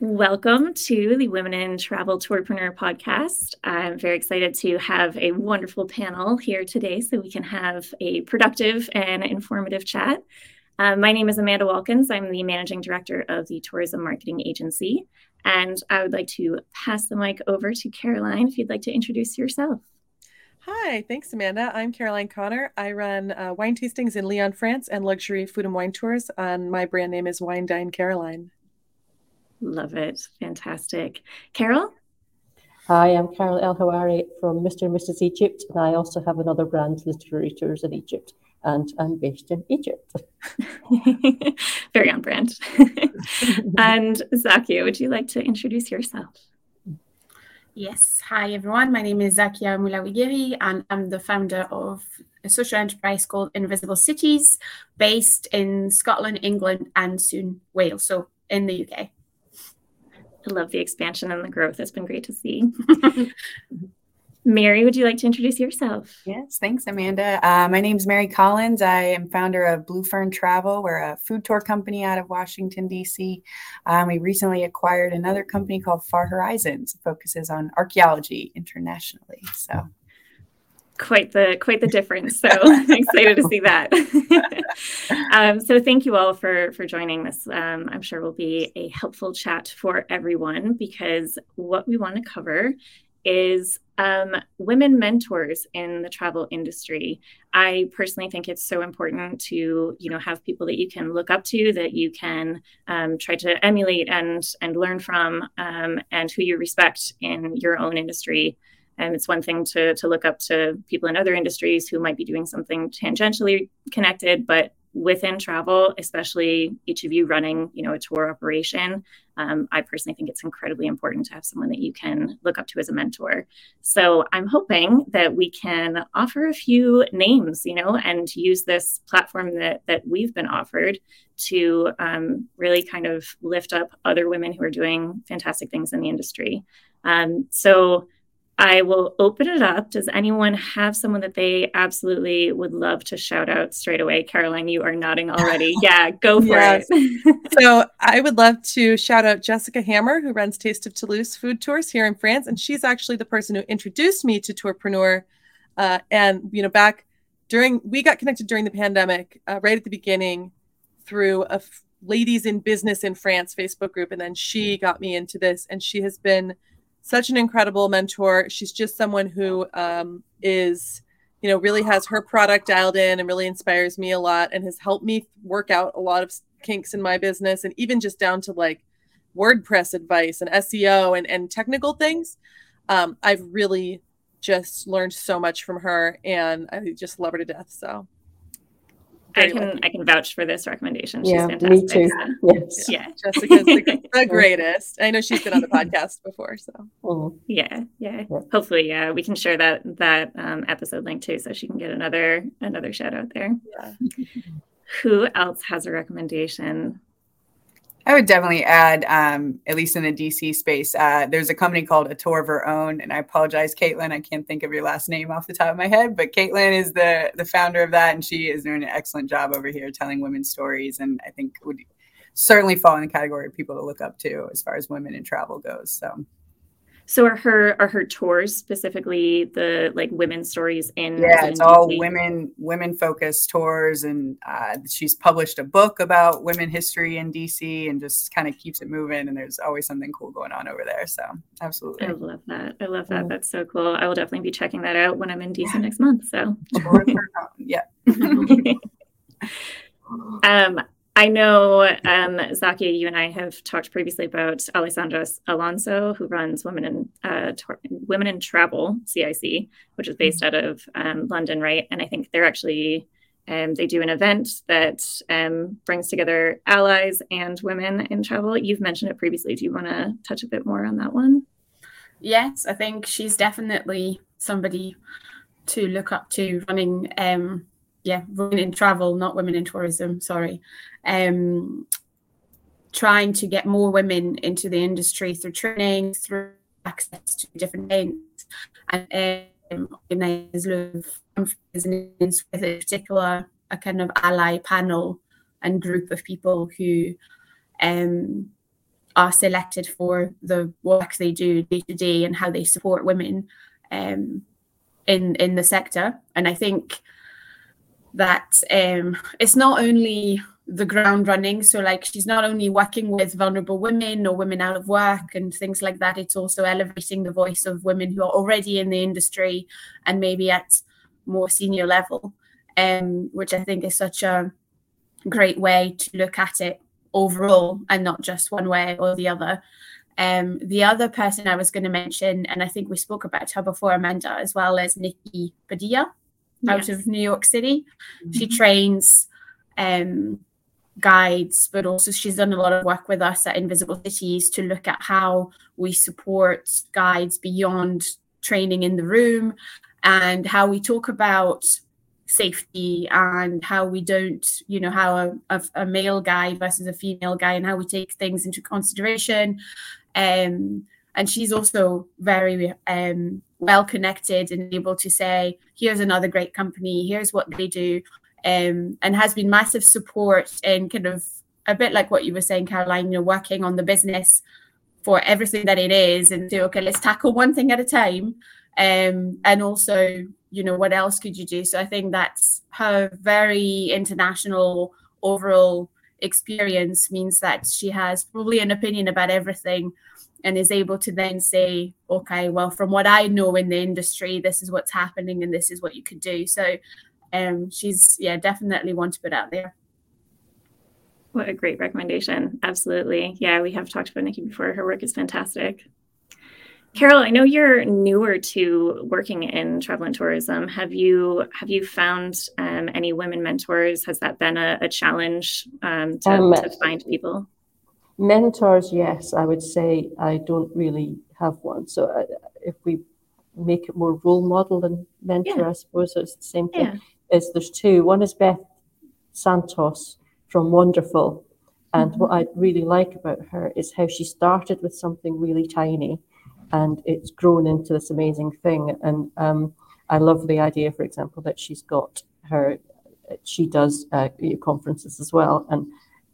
Welcome to the Women in Travel Tourpreneur podcast. I'm very excited to have a wonderful panel here today so we can have a productive and informative chat. Uh, my name is Amanda Walkins. I'm the managing director of the Tourism Marketing Agency. And I would like to pass the mic over to Caroline if you'd like to introduce yourself. Hi, thanks, Amanda. I'm Caroline Connor. I run uh, wine tastings in Lyon, France, and luxury food and wine tours. And my brand name is Wine Dine Caroline. Love it. Fantastic. Carol? Hi, I'm Carol El Hawari from Mr. and Mrs. Egypt, and I also have another brand, Literary Tours in Egypt, and I'm based in Egypt. Very on brand. and Zakia, would you like to introduce yourself? Yes. Hi, everyone. My name is Zakia Moulaoui Guery, and I'm the founder of a social enterprise called Invisible Cities, based in Scotland, England, and soon Wales, so in the UK. I love the expansion and the growth. It's been great to see. Mary, would you like to introduce yourself? Yes, thanks, Amanda. Uh, my name is Mary Collins. I am founder of Blue Fern Travel. We're a food tour company out of Washington, D.C. Um, we recently acquired another company called Far Horizons. It focuses on archaeology internationally. So quite the quite the difference. So excited to see that. um, so thank you all for for joining this. Um, I'm sure will be a helpful chat for everyone because what we want to cover is um, women mentors in the travel industry. I personally think it's so important to you know have people that you can look up to, that you can um, try to emulate and and learn from, um, and who you respect in your own industry. And it's one thing to, to look up to people in other industries who might be doing something tangentially connected, but within travel, especially each of you running, you know, a tour operation, um, I personally think it's incredibly important to have someone that you can look up to as a mentor. So I'm hoping that we can offer a few names, you know, and use this platform that that we've been offered to um, really kind of lift up other women who are doing fantastic things in the industry. Um, so I will open it up. Does anyone have someone that they absolutely would love to shout out straight away? Caroline, you are nodding already. Yeah, go for yes. it. so I would love to shout out Jessica Hammer, who runs Taste of Toulouse food tours here in France. And she's actually the person who introduced me to Tourpreneur. Uh, and, you know, back during, we got connected during the pandemic, uh, right at the beginning through a f- ladies in business in France Facebook group. And then she got me into this and she has been such an incredible mentor. She's just someone who um, is, you know, really has her product dialed in and really inspires me a lot and has helped me work out a lot of kinks in my business and even just down to like WordPress advice and SEO and, and technical things. Um, I've really just learned so much from her and I just love her to death. So I can lucky. I can vouch for this recommendation. She's yeah, fantastic. Me too. Yes. Yeah. Jessica's the, the, greatest. I know she's been on the podcast before. So mm-hmm. yeah, yeah, yeah. Hopefully, yeah, we can share that that um, episode link too, so she can get another another shout out there. Yeah. Who else has a recommendation? I would definitely add, um, at least in the DC space, uh, there's a company called A Tour of Her Own, and I apologize, Caitlin, I can't think of your last name off the top of my head, but Caitlin is the the founder of that, and she is doing an excellent job over here telling women's stories, and I think would certainly fall in the category of people to look up to as far as women in travel goes. So So are her are her tours specifically the like women's stories in yeah it's all women women focused tours and uh, she's published a book about women history in dc and just kind of keeps it moving and there's always something cool going on over there so absolutely I love that. I love that. Mm. That's so cool. I will definitely be checking that out when I'm in DC next month. So yeah um, I know, um, Zakia, you and I have talked previously about Alessandra Alonso, who runs Women in uh, Tor- Women in Travel (CIC), which is based out of um, London, right? And I think they're actually um, they do an event that um, brings together allies and women in travel. You've mentioned it previously. Do you want to touch a bit more on that one? Yes, I think she's definitely somebody to look up to running um yeah, women in travel, not women in tourism, sorry. Um trying to get more women into the industry through training, through access to different events and um organize with a particular a kind of ally panel and group of people who um are selected for the work they do day to day and how they support women um, in in the sector. And I think that um, it's not only the ground running. So like she's not only working with vulnerable women or women out of work and things like that. It's also elevating the voice of women who are already in the industry and maybe at more senior level, um, which I think is such a great way to look at it overall and not just one way or the other. Um, the other person I was going to mention, and I think we spoke about her before, Amanda, as well as Nikki Padilla out Yes. of New York City. She trains um, guides, but also she's done a lot of work with us at Invisible Cities to look at how we support guides beyond training in the room and how we talk about safety and how we don't, you know, how a, a, a male guide versus a female guide and how we take things into consideration. Um, and she's also very um, well connected and able to say, here's another great company, here's what they do, um, and has been massive support in kind of a bit like what you were saying, Caroline, you know, working on the business for everything that it is and say, okay, let's tackle one thing at a time. Um, and also, you know, what else could you do? So I think that's her very international overall experience means that she has probably an opinion about everything and is able to then say, okay, well, from what I know in the industry, this is what's happening and this is what you could do. So um, she's, yeah, definitely one to put out there. What a great recommendation. Absolutely. Yeah, we have talked about Nikki before. Her work is fantastic. Carol, I know you're newer to working in travel and tourism. Have you have you found um, any women mentors? Has that been a, a challenge um, to, Um, to find people? Mentors, yes, I would say I don't really have one. So uh, if we make it more role model than mentor, Yeah. I suppose it's the same thing. Yeah. Is there's two. One is Beth Santos from Wanderful, and what I really like about her is how she started with something really tiny, and it's grown into this amazing thing. And um, I love the idea, for example, that she's got her. She does uh, conferences as well, and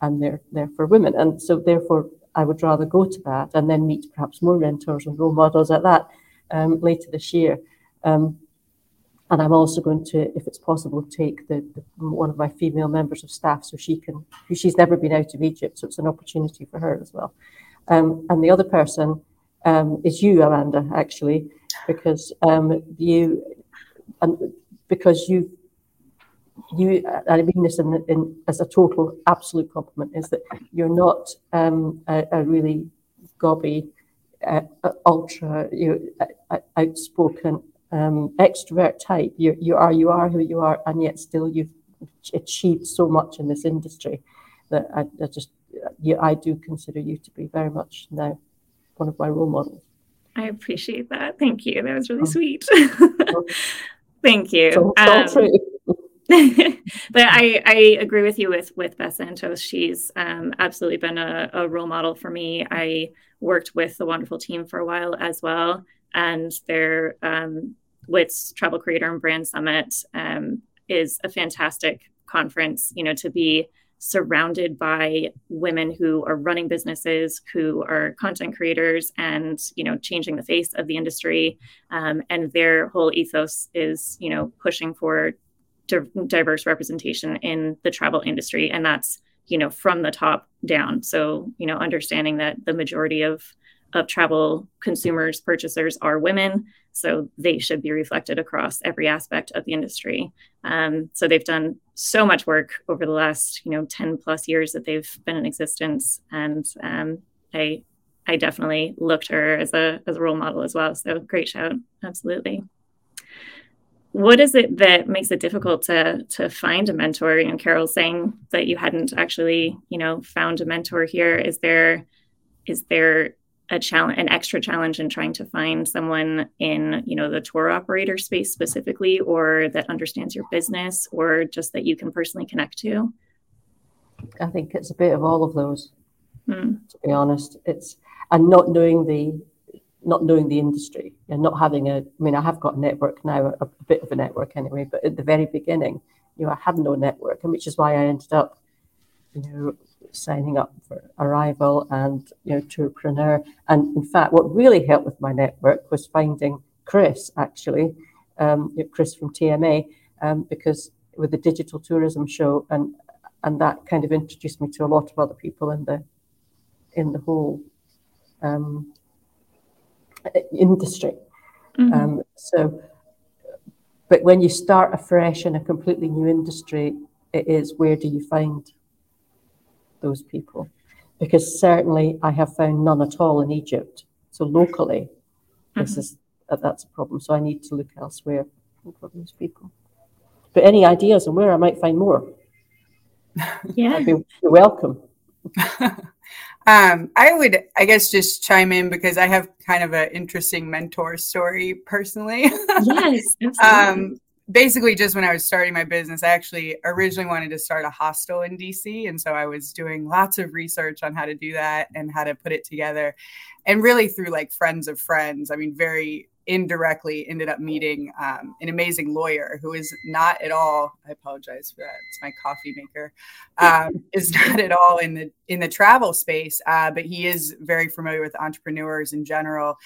and they're they're for women. And so therefore, I would rather go to that and then meet perhaps more mentors and role models at that um, later this year. Um, and I'm also going to, if it's possible, take the, the one of my female members of staff so she can, she's never been out of Egypt, so it's an opportunity for her as well. Um, and the other person um, is you, Amanda, actually, because um, you, and because you you, and I mean this in, in, as a total absolute compliment, is that you're not um, a, a really gobby, uh, ultra, you uh, outspoken um, extrovert type. You you are you are who you are, and yet still you've achieved so much in this industry that I, I just you, I do consider you to be very much now one of my role models. I appreciate that. Thank you. That was really Oh. sweet. Thank you. So all Um. but I, I agree with you with with Beth Santos. She's um, absolutely been a, a role model for me. I worked with the Wanderful team for a while as well, and their um, WITS Travel Creator and Brand Summit um, is a fantastic conference. You know, to be surrounded by women who are running businesses, who are content creators, and you know, changing the face of the industry. Um, and their whole ethos is, you know, pushing for diverse representation in the travel industry, and that's you know from the top down. So you know, understanding that the majority of of travel consumers, purchasers are women. So they should be reflected across every aspect of the industry. Um, so they've done so much work over the last, you know, 10 plus years that they've been in existence. And um, I I definitely looked her as a as a role model as well. So great shout. Absolutely. What is it that makes it difficult to to find a mentor? You know, Carol saying that you hadn't actually, you know, found a mentor here. Is there is there a challenge an extra challenge in trying to find someone in you know the tour operator space specifically or that understands your business or just that you can personally connect to i think it's a bit of all of those hmm. to be honest it's and not knowing the not knowing the industry and not having a i mean i have got a network now a, a bit of a network anyway but at the very beginning you know i had no network and which is why i ended up you know signing up for Arival and you know Tourpreneur. And in fact, what really helped with my network was finding Chris actually, um, Chris from TMA, um, because with the digital tourism show and and that kind of introduced me to a lot of other people in the in the whole um, industry. Mm-hmm. Um, so, but when you start afresh in a completely new industry, it is where do you find those people because certainly I have found none at all in Egypt. So locally, this mm-hmm. is uh, that's a problem. So I need to look elsewhere for those people. But any ideas on where I might find more? Yeah, I'd be welcome. um, I would, I guess, just chime in because I have kind of an interesting mentor story personally. yes, um, basically just when I was starting my business, I actually originally wanted to start a hostel in DC. And so I was doing lots of research on how to do that and how to put it together. And really through like friends of friends, I mean, very indirectly ended up meeting um, an amazing lawyer who is not at all i apologize for that it's my coffee maker um, is not at all in the in the travel space uh, but he is very familiar with entrepreneurs in general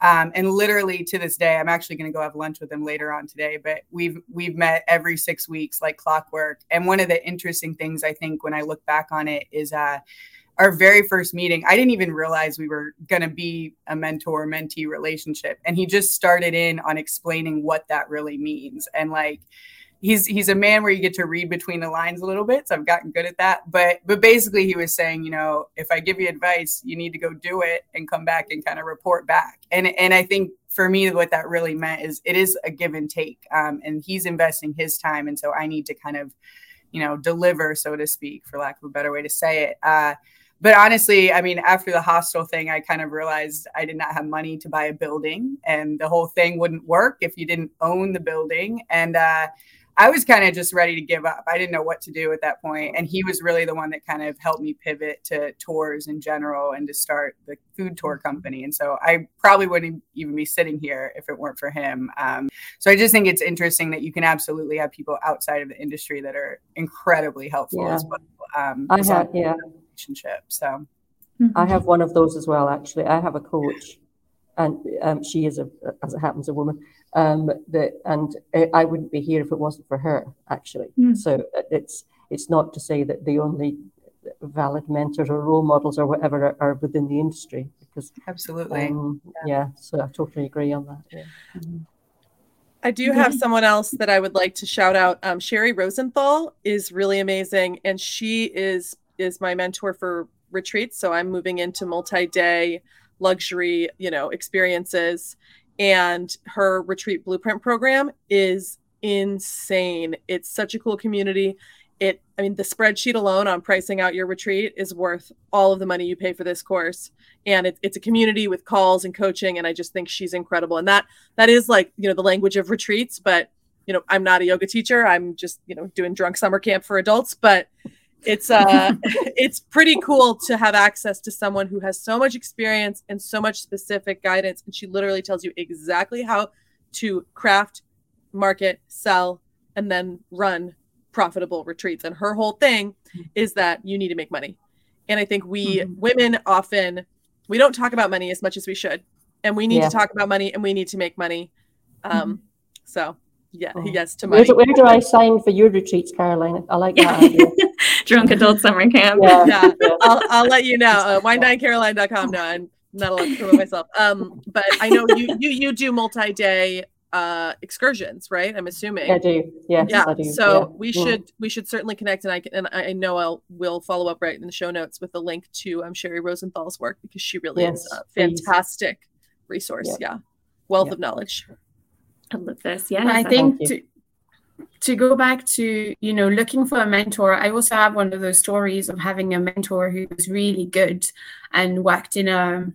um, and literally to this day, I'm actually going to go have lunch with him later on today. But we've we've met every six weeks like clockwork. And one of the interesting things I think when I look back on it is uh, our very first meeting. I didn't even realize we were going to be a mentor mentee relationship, and he just started in on explaining what that really means. And like he's he's a man where you get to read between the lines a little bit so i've gotten good at that. But but basically he was saying you know if i give you advice you need to go do it and come back and kind of report back. And and i think for me what that really meant is it is a give and take um, and he's investing his time and so i need to kind of you know deliver so to speak for lack of a better way to say it. Uh, but honestly, I mean, after the hostel thing, I kind of realized I did not have money to buy a building, and the whole thing wouldn't work if you didn't own the building. And uh, I was kind of just ready to give up. I didn't know what to do at that point. And he was really the one that kind of helped me pivot to tours in general and to start the food tour mm-hmm. company. And so I probably wouldn't even be sitting here if it weren't for him. Um, so I just think it's interesting that you can absolutely have people outside of the industry that are incredibly helpful yeah. as well. Um, I have, yeah. Relationship. So I have one of those as well, actually. I have a coach and um, she is a, as it happens, a woman. Um, that and I wouldn't be here if it wasn't for her, actually. Mm. So uh, it's it's not to say that the only valid mentors or role models or whatever are, are within the industry, because absolutely, um, yeah. yeah. So I totally agree on that. Yeah. Mm-hmm. I do have someone else that I would like to shout out. Um, Sherri Rosenthal is really amazing, and she is is my mentor for retreats. So I'm moving into multi-day luxury, you know, experiences. And her retreat blueprint program is insane. It's such a cool community. It, I mean, the spreadsheet alone on pricing out your retreat is worth all of the money you pay for this course. And it, it's a community with calls and coaching. And I just think she's incredible. And that that is like, you know, the language of retreats. But, you know, I'm not a yoga teacher. I'm just, you know, doing drunk summer camp for adults. But it's uh it's pretty cool to have access to someone who has so much experience and so much specific guidance and she literally tells you exactly how to craft market sell and then run profitable retreats and her whole thing is that you need to make money. And I think we mm-hmm. women often we don't talk about money as much as we should. And we need yeah. to talk about money and we need to make money. Um, mm-hmm. so yeah, oh. yes to money. Where do, where do, I sign for your retreats, Caroline? I like that Drunk adult summer camp. Yeah, yeah. I'll, I'll let you know. Uh, winedinecaroline.com. No, I'm not allowed to promote myself. Um, but I know you you you do multi-day uh excursions right i'm assuming i do yes, yeah I do. so yeah. we yeah. should we should certainly connect and i can and i know i'll will follow up right in the show notes with a link to um Sherri Rosenthal's work because she really yes, is a fantastic please. resource yeah, yeah. wealth of knowledge i love this yeah i think to, to go back to you know looking for a mentor i also have one of those stories of having a mentor who was really good and worked in a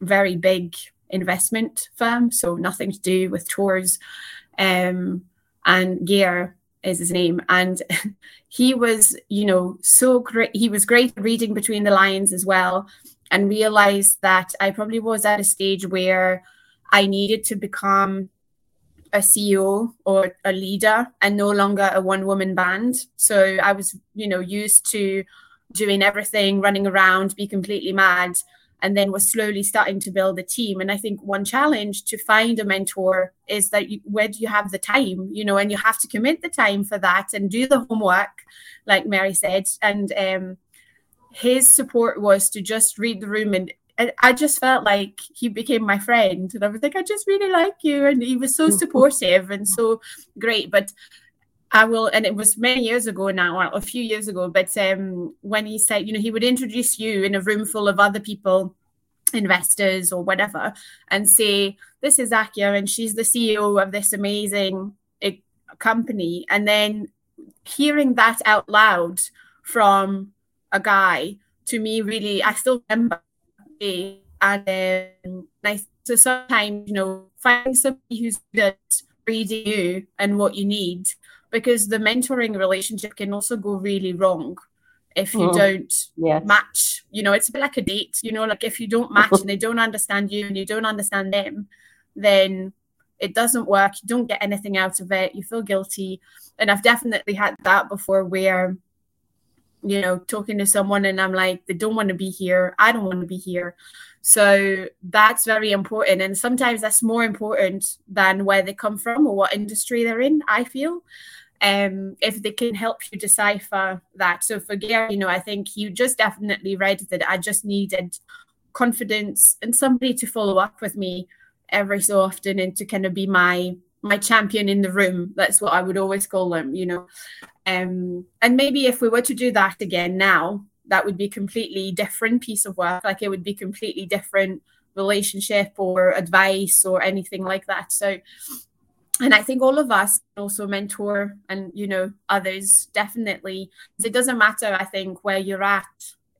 very big investment firm, so nothing to do with tours. Um, and Gear is his name, and he was, you know, so great. He was great reading between the lines as well, and realized that I probably was at a stage where I needed to become a CEO or a leader and no longer a one woman band. So I was, you know, used to doing everything, running around, be completely mad and then was slowly starting to build a team and i think one challenge to find a mentor is that you, where do you have the time you know and you have to commit the time for that and do the homework like mary said and um, his support was to just read the room and I just felt like he became my friend, and I was like, I just really like you, and he was so supportive and so great. But I will, and it was many years ago now, or a few years ago, but um, when he said, you know, he would introduce you in a room full of other people, investors or whatever, and say, This is Zakia, and she's the CEO of this amazing eh, company. And then hearing that out loud from a guy to me really, I still remember. And um, I, so sometimes, you know, finding somebody who's good at reading you and what you need because the mentoring relationship can also go really wrong if you mm. don't yes. match you know it's a bit like a date you know like if you don't match and they don't understand you and you don't understand them then it doesn't work you don't get anything out of it you feel guilty and i've definitely had that before where you know talking to someone and i'm like they don't want to be here i don't want to be here so that's very important and sometimes that's more important than where they come from or what industry they're in i feel um, if they can help you decipher that. So for Gary, you know, I think you just definitely read that I just needed confidence and somebody to follow up with me every so often and to kind of be my my champion in the room. That's what I would always call them, you know. Um, and maybe if we were to do that again now, that would be completely different piece of work. Like it would be completely different relationship or advice or anything like that. So and I think all of us also mentor and you know others definitely. It doesn't matter, I think, where you're at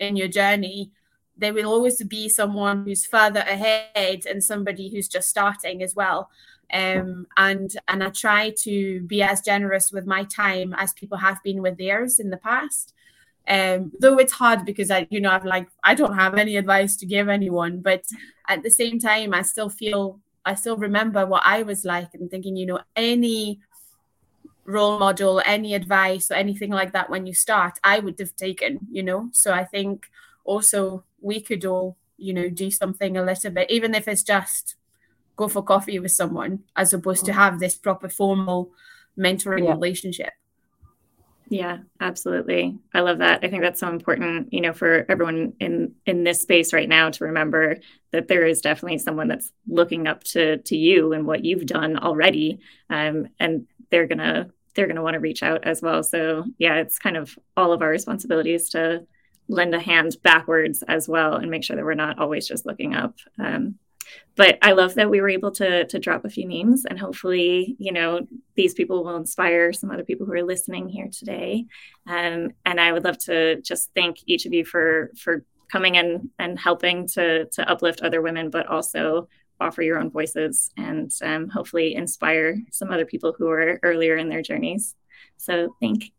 in your journey. There will always be someone who's further ahead and somebody who's just starting as well. Um, and and I try to be as generous with my time as people have been with theirs in the past. Um, though it's hard because I, you know, I'm like I don't have any advice to give anyone, but at the same time, I still feel I still remember what I was like and thinking, you know, any role model, any advice or anything like that when you start, I would have taken, you know. So I think also we could all, you know, do something a little bit, even if it's just go for coffee with someone as opposed to mm. have this proper formal mentoring yeah. relationship. Yeah, absolutely. I love that. I think that's so important, you know, for everyone in in this space right now to remember that there is definitely someone that's looking up to to you and what you've done already, um, and they're gonna they're gonna want to reach out as well. So yeah, it's kind of all of our responsibilities to lend a hand backwards as well and make sure that we're not always just looking up. Um, but I love that we were able to to drop a few names and hopefully, you know, these people will inspire some other people who are listening here today. Um, and I would love to just thank each of you for for coming in and helping to to uplift other women, but also offer your own voices and um, hopefully inspire some other people who are earlier in their journeys. So thank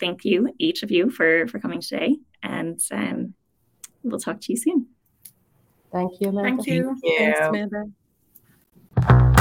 thank you each of you for for coming today, and um, we'll talk to you soon. Thank you, Amanda. Thank you. Thank you. Thanks, Amanda.